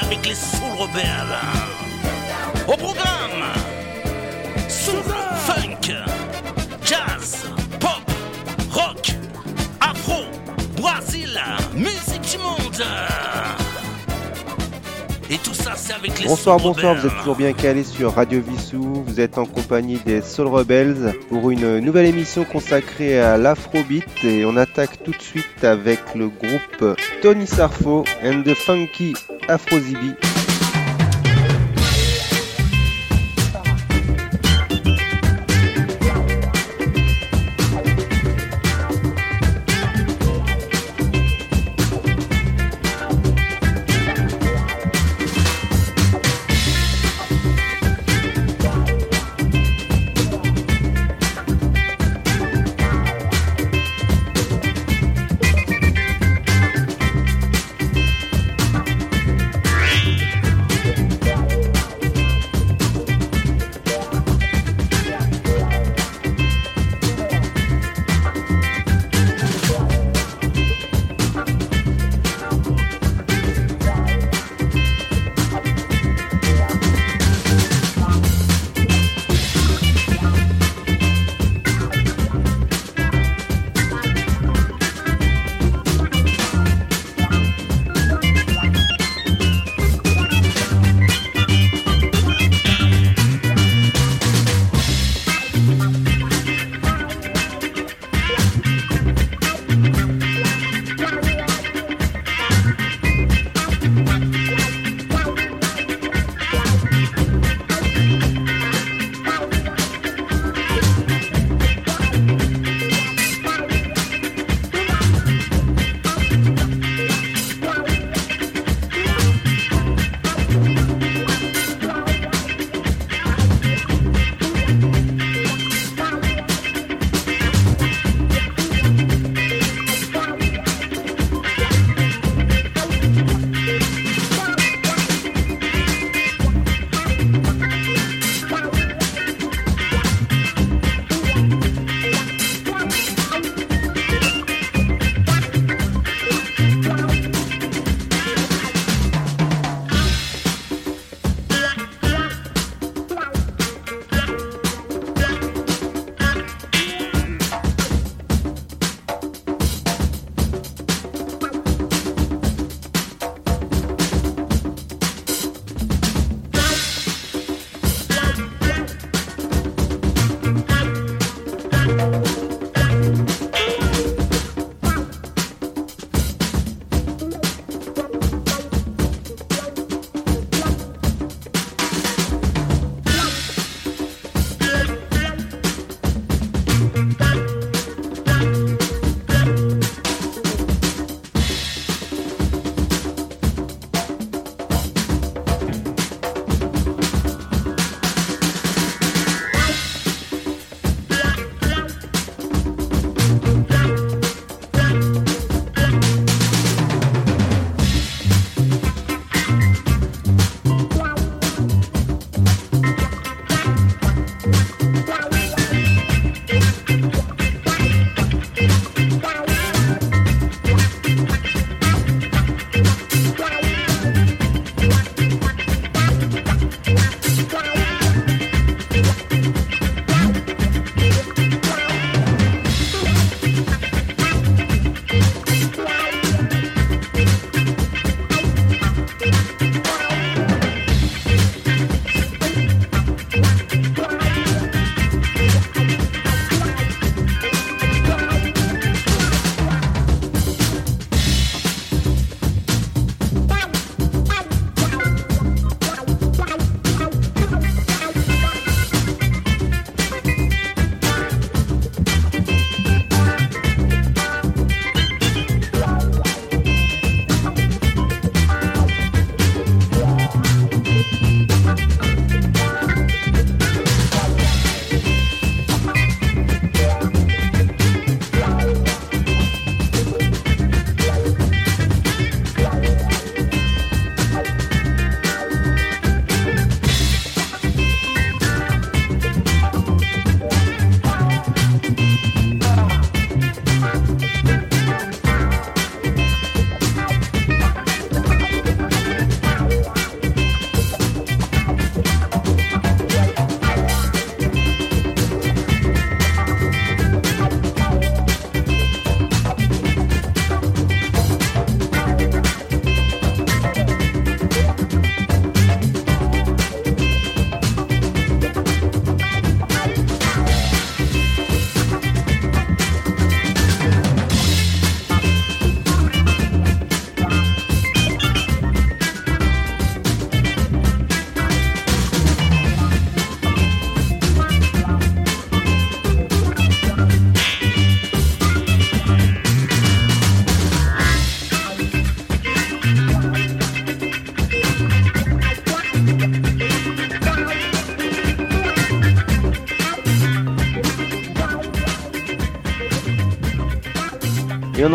avec les soul rebelles. Au programme, soul, funk, jazz, pop, rock, afro, Brésil, musique du monde tout ça, Bonsoir, bonsoir, vous êtes toujours bien calé sur Radio Vissou. Vous êtes en compagnie des Soul Rebels pour une nouvelle émission consacrée à l'afrobeat. Et on attaque tout de suite avec le groupe Tony Sarfo and the Funky Afrozibi.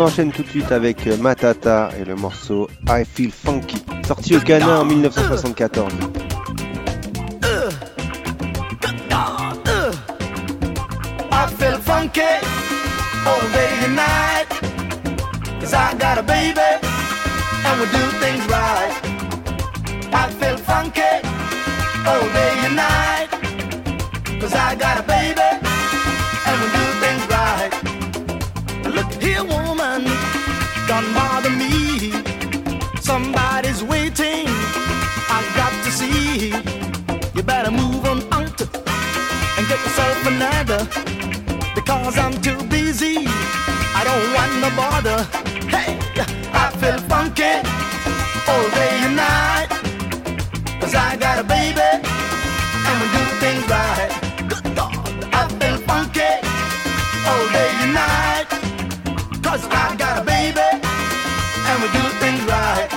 on enchaîne tout de suite avec euh, Matata et le morceau I Feel Funky, sorti au Ghana en 1974. I feel funky all day and night. Cause I got a baby and we do things right. I feel funky all day and night. for because I'm too busy. I don't want no bother. Hey, I feel funky all day and night. Cause I got a baby and we do things right. Good God, I feel funky all day and night. Cause I got a baby and we do things right.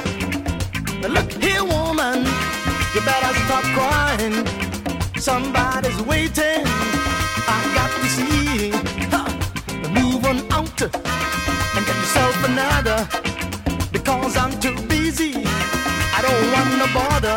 Now look here, woman, you better stop crying. Somebody's waiting I got Move on out and get yourself another. Because I'm too busy. I don't want to bother.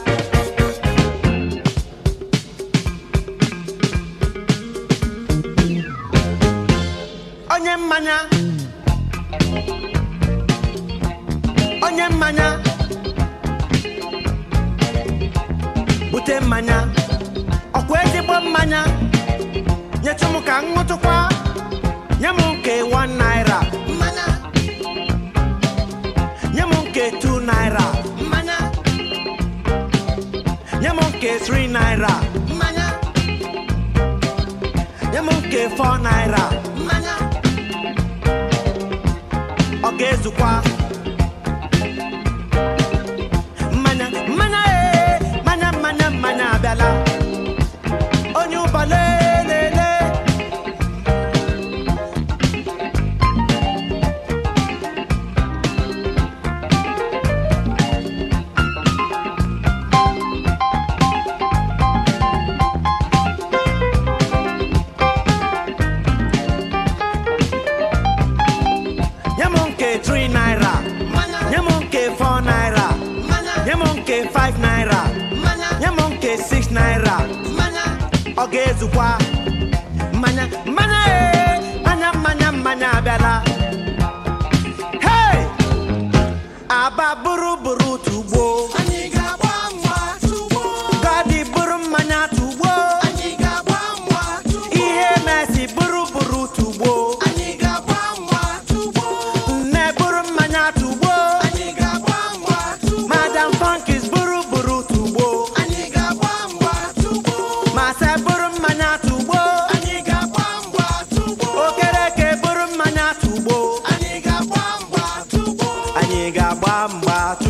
amar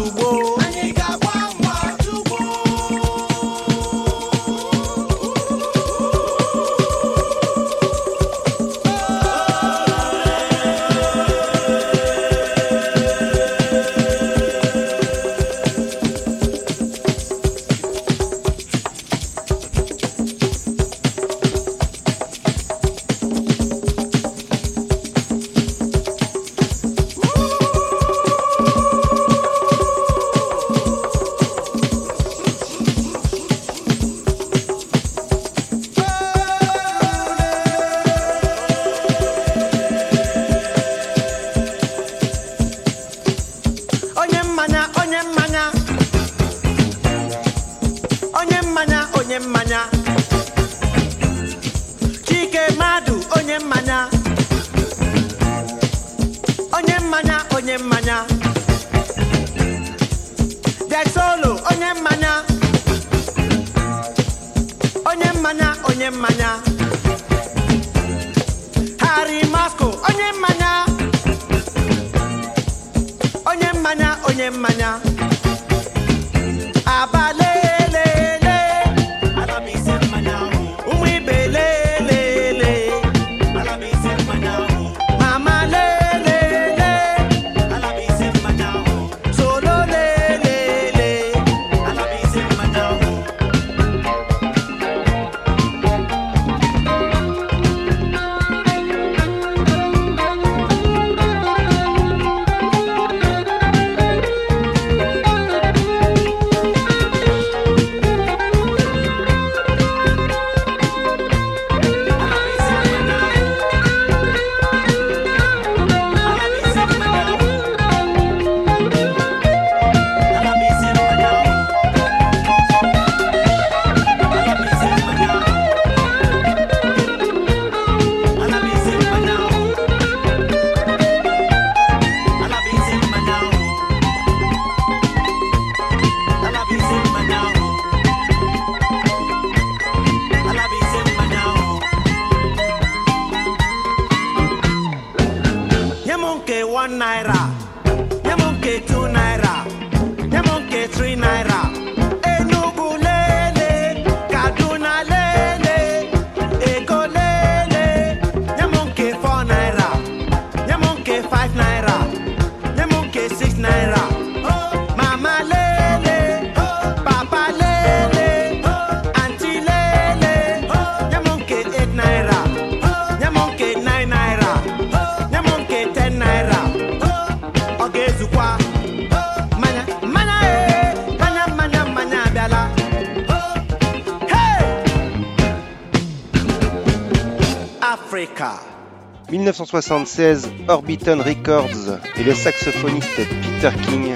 1976, Orbiton Records et le saxophoniste Peter King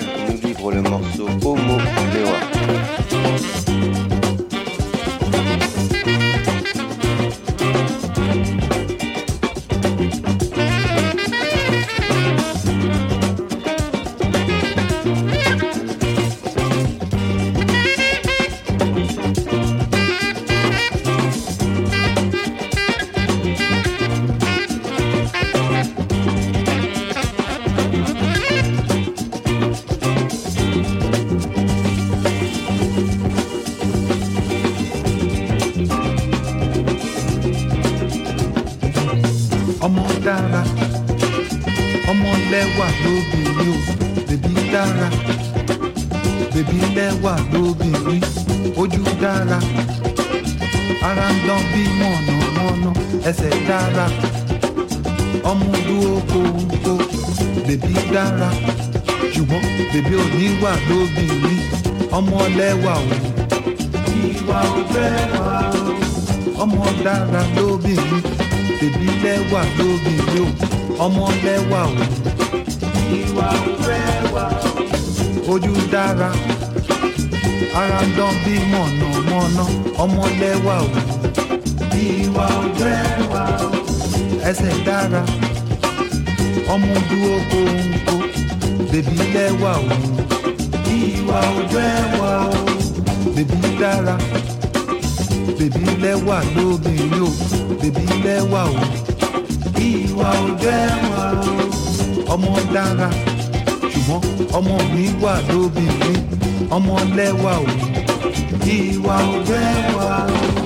bí mọ̀nàmọ́ná ẹsẹ̀ dára ọmọ dúró kóńkó bèbí dára ṣùgbọ́n bèbí ò ní wà lóbìnrin ọmọ lẹ́wà o. ìwà ò fẹ́ wà o. ọmọ dára lóbìnrin bèbí lẹ́wà lóbìnrin o ọmọ lẹ́wà o. ìwà ò fẹ́ wà o. ojú dára ara ń dán bí mọ̀nàmọ́ná ọmọ lẹ́wà o ìwà ọ̀jẹ̀ wa. ẹsẹ̀ dára ọmọ dúró kóńkó bèbí lẹ́wà o. ìwà ọ̀jẹ̀ wa o. bèbí dára bèbí lẹ́wà lóbìnrin o bèbí lẹ́wà o. ìwà ọ̀jẹ̀ wa o. ọmọ dára ṣùgbọ́n ọmọ mi wà lóbìnrin ọmọ lẹ́wà o. ìwà ọ̀jẹ̀ wa o.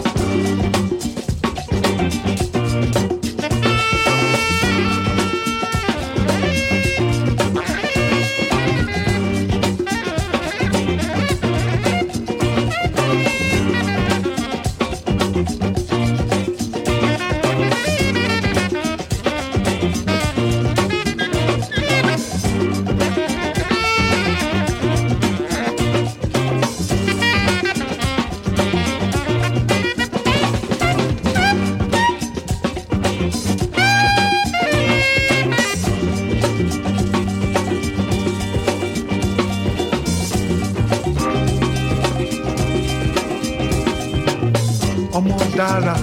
dára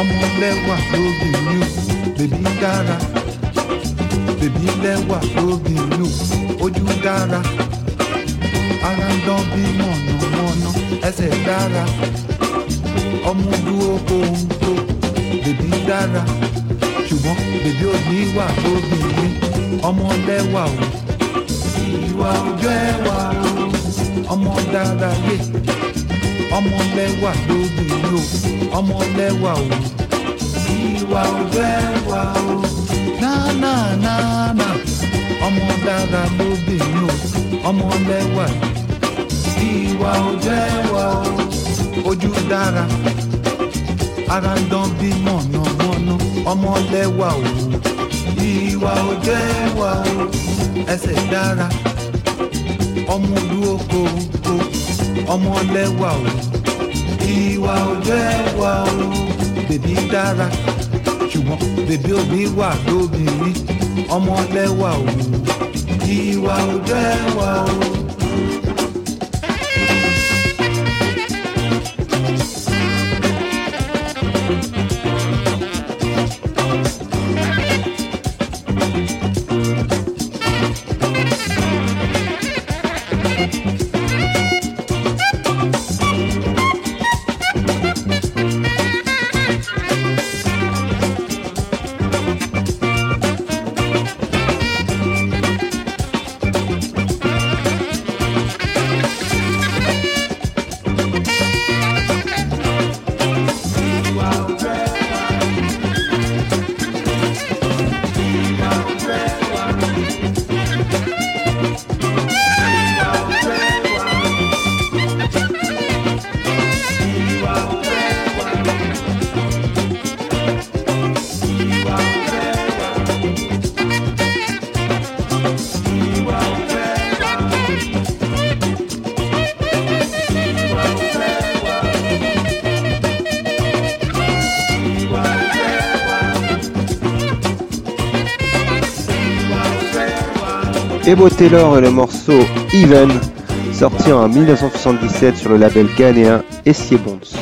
ọmọ lẹ́wà lóbìnrin bèbí dára bèbí lẹ́wà lóbìnrin ojú dára ara ń dán bí mọ̀nàmọ́ná ẹsẹ̀ dára ọmọ dúró ohun tó bèbí dára ṣùgbọ́n bèbí ò ní wà lóbìnrin ọmọ lẹ́wà o ìwà ojú ẹwà ọmọ dára yé. Yeah ọmọ lẹ́wà lógún yìí o ọmọ lẹ́wà o. ìwà ò lẹ́wà o. nánánáná ọmọ dára lógún yìí o ọmọ lẹ́wà ìwà ò lẹ́wà o. ojú dára ara ń dán bí mọ̀nàmọ́ná ọmọ lẹ́wà o. ìwà ò lẹ́wà o. ẹsẹ̀ dára ọmọ olú okòó ọmọ lẹ́wà o ìwà ò lẹ́wà o bèbí dára ṣùgbọ́n bèbí òbí wà lóbìnrin ọmọ lẹ́wà o ìwà ò lẹ́wà o. Ebo Taylor et le morceau Even, sorti en 1977 sur le label ghanéen Essier Bonds.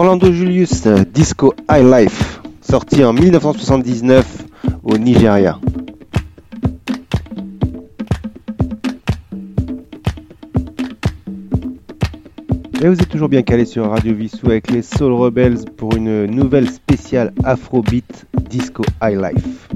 Orlando Julius Disco High Life, sorti en 1979 au Nigeria. Et vous êtes toujours bien calé sur Radio Vissou avec les Soul Rebels pour une nouvelle spéciale Afrobeat Disco High Life.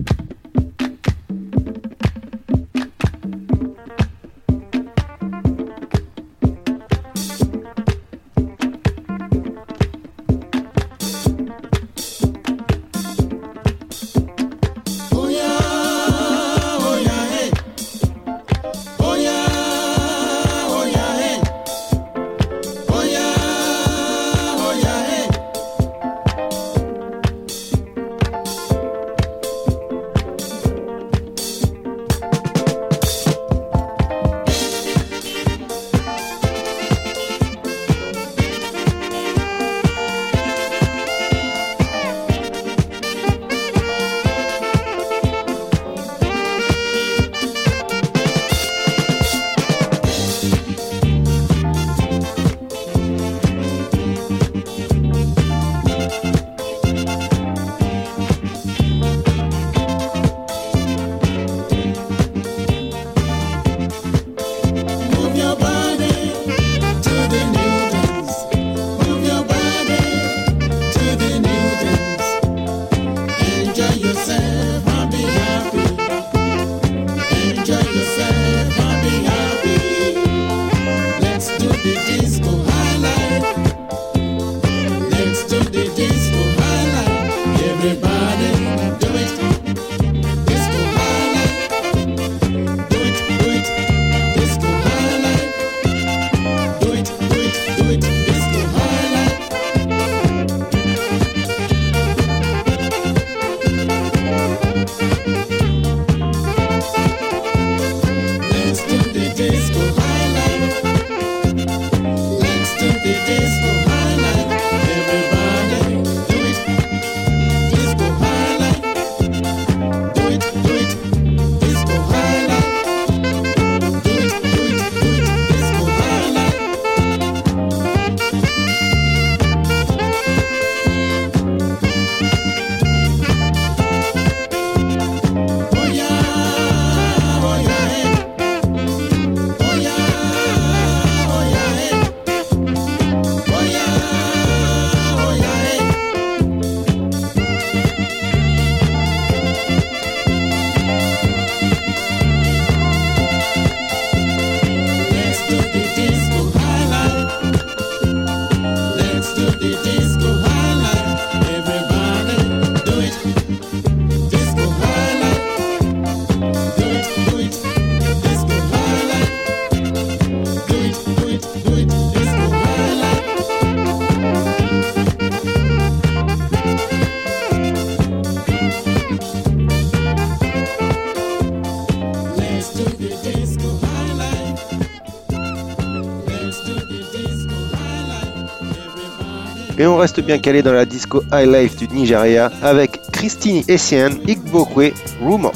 reste bien calé dans la disco high life du Nigeria avec Christine Essien, Igbokwe, Rumors.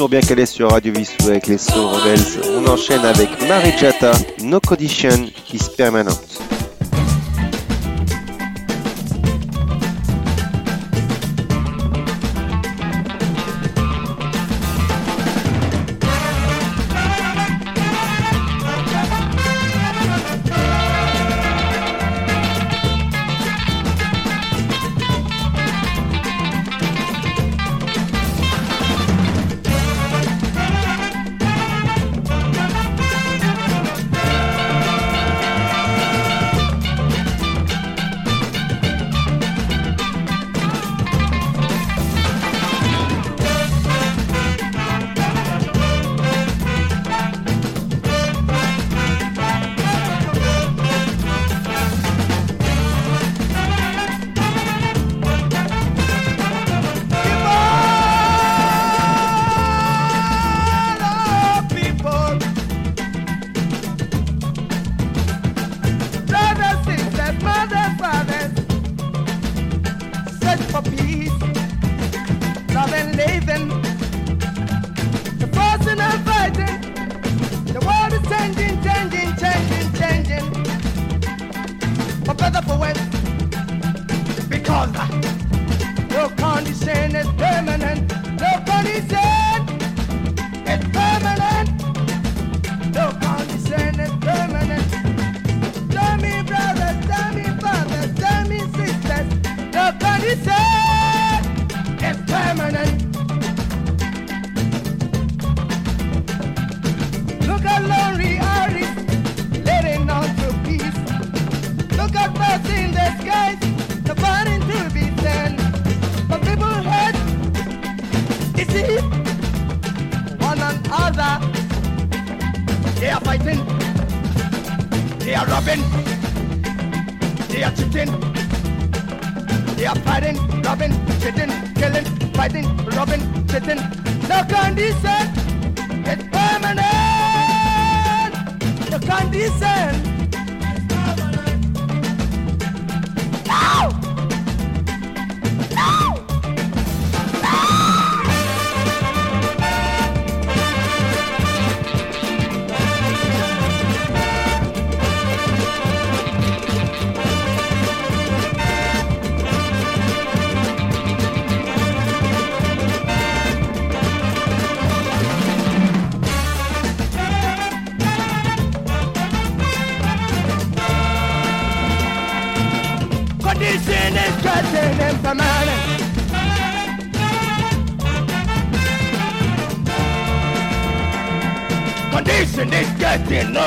toujours bien calé sur Radio Vissou avec les So Rebels. On enchaîne avec Marijata No Condition se Permanent.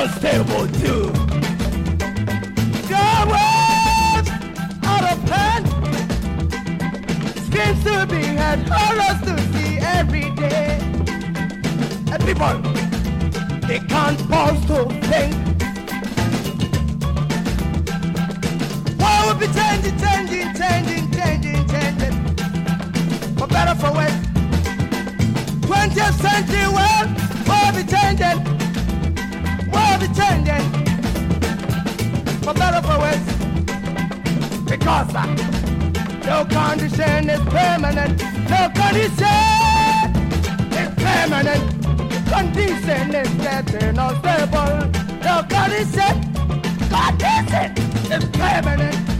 unstable too. God was out of hand. Seems to be had horrors to see every day. And people, they can't pause to think. What will be changing, changing, changing, changing, changing? For better, for worse. 20th century world will be changing world is changing for better for worse. Because uh, no condition is permanent. No condition is permanent. Condition is getting unstable. No condition, condition is permanent.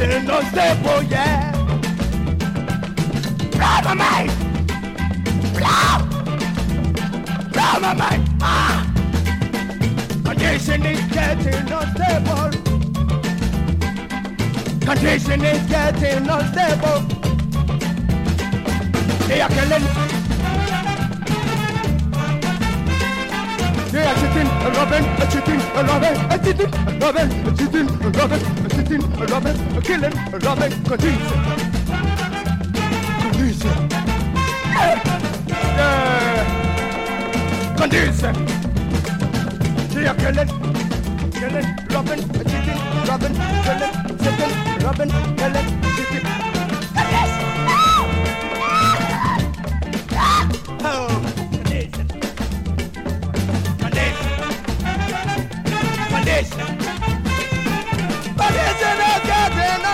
stand on stable, yeah. Blow my mind. Blow. Blow my mind. Ah. Condition is getting unstable. Condition is getting unstable. They are killing. They are cheating, robbing, cheating, robbing, cheating, robbing, cheating, robbing. arresting, robbing, killing, robbing, Katinsa. yeah, Katinsa. They are killing, killing, robbing, cheating, robbing, killing, sitting, robbing, killing, cheating. Oh.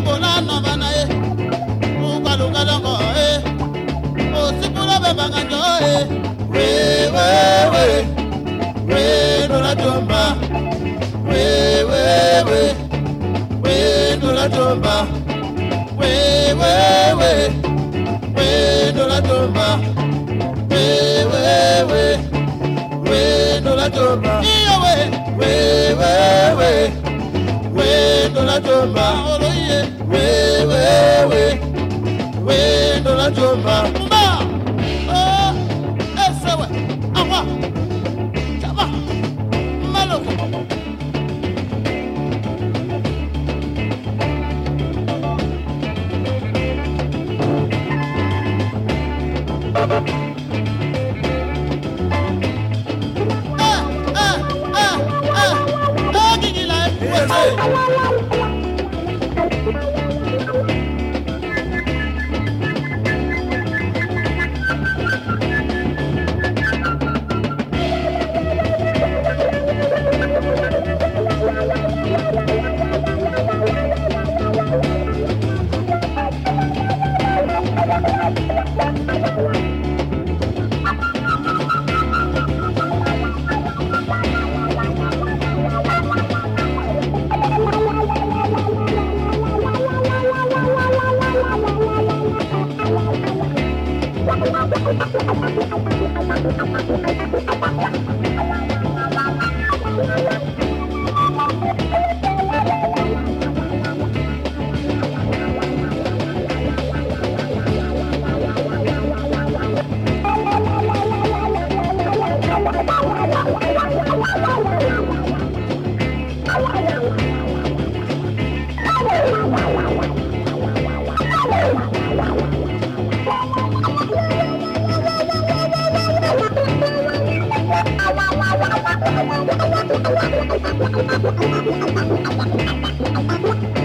bola no bana e eh. ukalu kalongo e eh. osipula bebanga njo e eh. we we we we ndola tumba we we we we ndola tumba we we we we ndola tumba we we we we iyo we we we we we we we dona jomba mba oh esewe awa jaba malo Hey! Thank you. Thank you.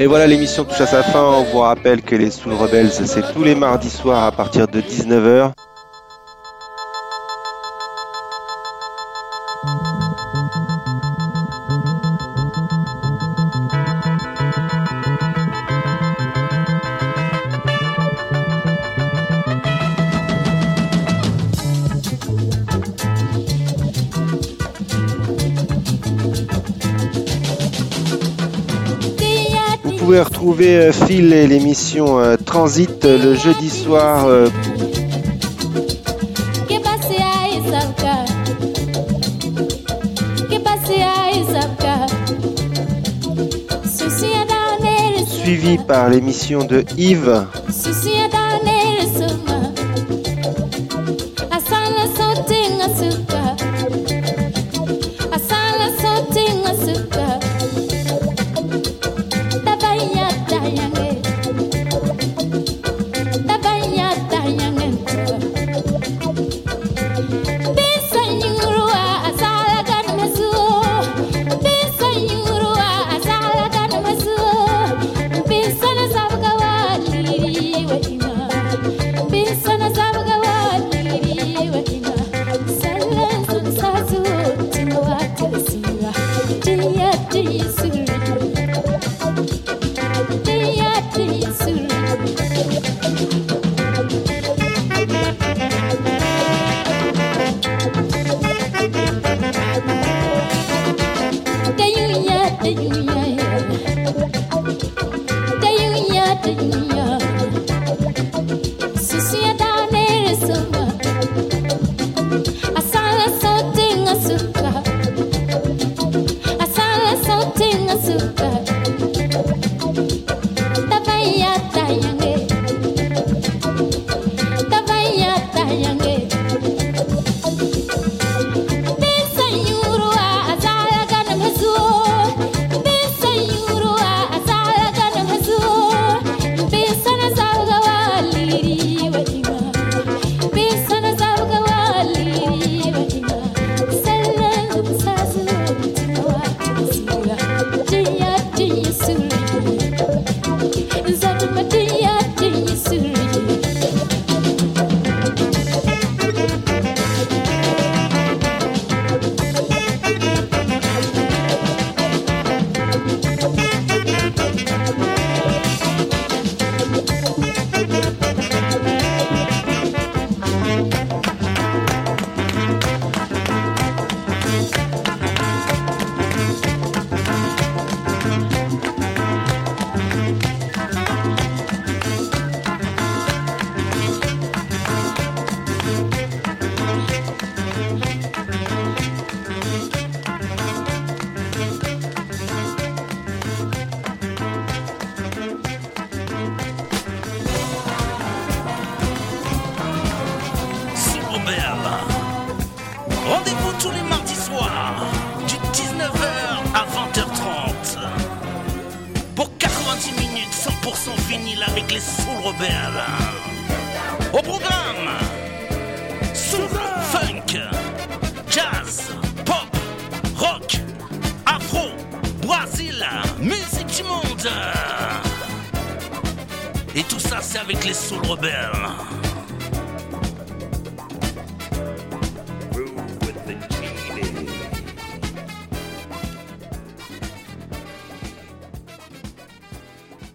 Et voilà, l'émission touche à sa fin. On vous rappelle que les Soul Rebels, c'est tous les mardis soirs à partir de 19h. pouvez retrouver euh, Phil et l'émission euh, Transit euh, le jeudi soir. Suivi par l'émission de Yves.